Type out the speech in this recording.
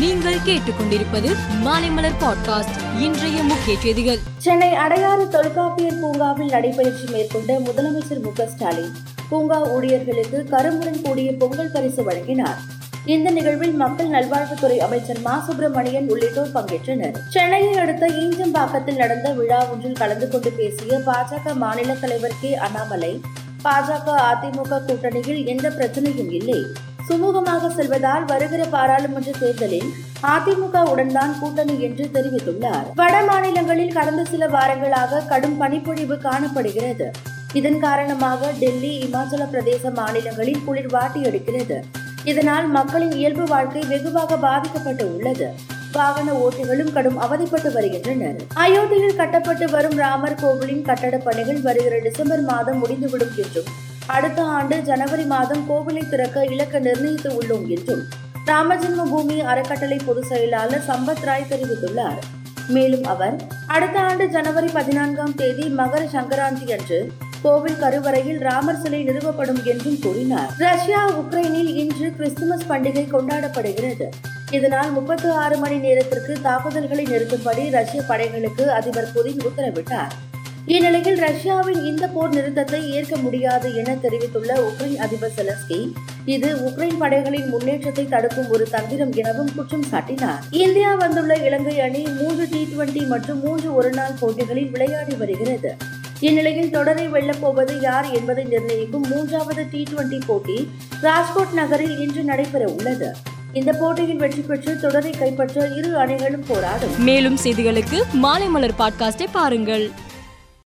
நீங்கள் கேட்டுக்கொண்டிருப்பது மாலைமலர் பாட்காஸ்ட் இன்றைய முக்கிய செய்திகள். சென்னை அடையாறு தொல்காப்பியர் பூங்காவில் நடைபயிற்சி மேற்கொண்ட முதலமைச்சர் மு ஸ்டாலின் பூங்கா ஊழியர்களுக்கு கரும்புடன் கூடிய பொங்கல் பரிசு வழங்கினார். இந்த நிகழ்வில் மக்கள் நல்வாழ்வுத்துறை அமைச்சர் மா. சுப்பிரமணியன் உள்ளிட்டோர் பங்கேற்றனர். சென்னையை அடுத்த ஈஞ்சம்பாக்கத்தில் நடந்த விழா ஒன்றில் கலந்து கொண்டு பேசிய பாஜக மாநில தலைவர் கே. அண்ணாமலை பாஜக அதிமுக கூட்டணியில் எந்த பிரச்சனையும் இல்லை. சுமூகமாக செல்வதால் வருகிற பாராளுமன்ற தேர்தலில் அதிமுக தான் கூட்டணி என்று தெரிவித்துள்ளார். வட மாநிலங்களில் கடந்த சில வாரங்களாக கடும் பனிப்பொழிவு காணப்படுகிறது. இதன் காரணமாக டெல்லி இமாச்சல பிரதேச மாநிலங்களில் குளிர் வாட்டி எடுக்கிறது இதனால் மக்களின் இயல்பு வாழ்க்கை வெகுவாக பாதிக்கப்பட்டு உள்ளது. வாகன ஓட்டிகளும் கடும் அவதிப்பட்டு வருகின்றனர். அயோத்தியில் கட்டப்பட்டு வரும் ராமர் கோவிலின் கட்டடப் பணிகள் வருகிற டிசம்பர் மாதம் முடிந்துவிடும் என்றும் அடுத்த ஆண்டு ஜனவரி மாதம் கோவிலை திறக்க இலக்கு நிர்ணயித்து உள்ளோம் என்றும் ராமஜென்ம பூமி அறக்கட்டளை பொதுச் செயலாளர் சம்பத் ராய் தெரிவித்துள்ளார். மேலும் அவர் அடுத்த ஆண்டு ஜனவரி பதினான்காம் தேதி மகர சங்கராந்தி அன்று கோவில் கருவறையில் ராமர் சிலை நிறுவப்படும் என்றும் கூறினார். ரஷ்யா உக்ரைனில் இன்று கிறிஸ்துமஸ் பண்டிகை கொண்டாடப்படுகிறது. இதனால் முப்பத்து ஆறு மணி நேரத்திற்கு தாக்குதல்களை நிறுத்தும்படி ரஷ்ய படைகளுக்கு அதிபர் புதின் உத்தரவிட்டார். இந்நிலையில் ரஷ்யாவின் இந்த போர் நிறுத்தத்தை ஏற்க முடியாது என தெரிவித்துள்ள உக்ரைன் அதிபர் செலஸ்கி இது உக்ரைன் படைகளின் முன்னேற்றத்தை தடுக்கும் ஒரு தந்திரம் எனவும் குற்றம் சாட்டினார். இந்தியா வந்துள்ள இலங்கை அணி மூன்று டி டுவெண்டி மற்றும் மூன்று ஒருநாள் போட்டிகளில் விளையாடி வருகிறது. இந்நிலையில் தொடரை வெல்லப்போவது யார் என்பதை நிர்ணயிக்கும் மூன்றாவது டி டுவெண்டி போட்டி ராஜ்கோட் நகரில் இன்று நடைபெற உள்ளது. இந்த போட்டியில் வெற்றி பெற்று தொடரை கைப்பற்ற இரு அணிகளும் போராடும். மேலும் செய்திகளுக்கு மாலைமலர் பாட்காஸ்டை பாருங்கள்.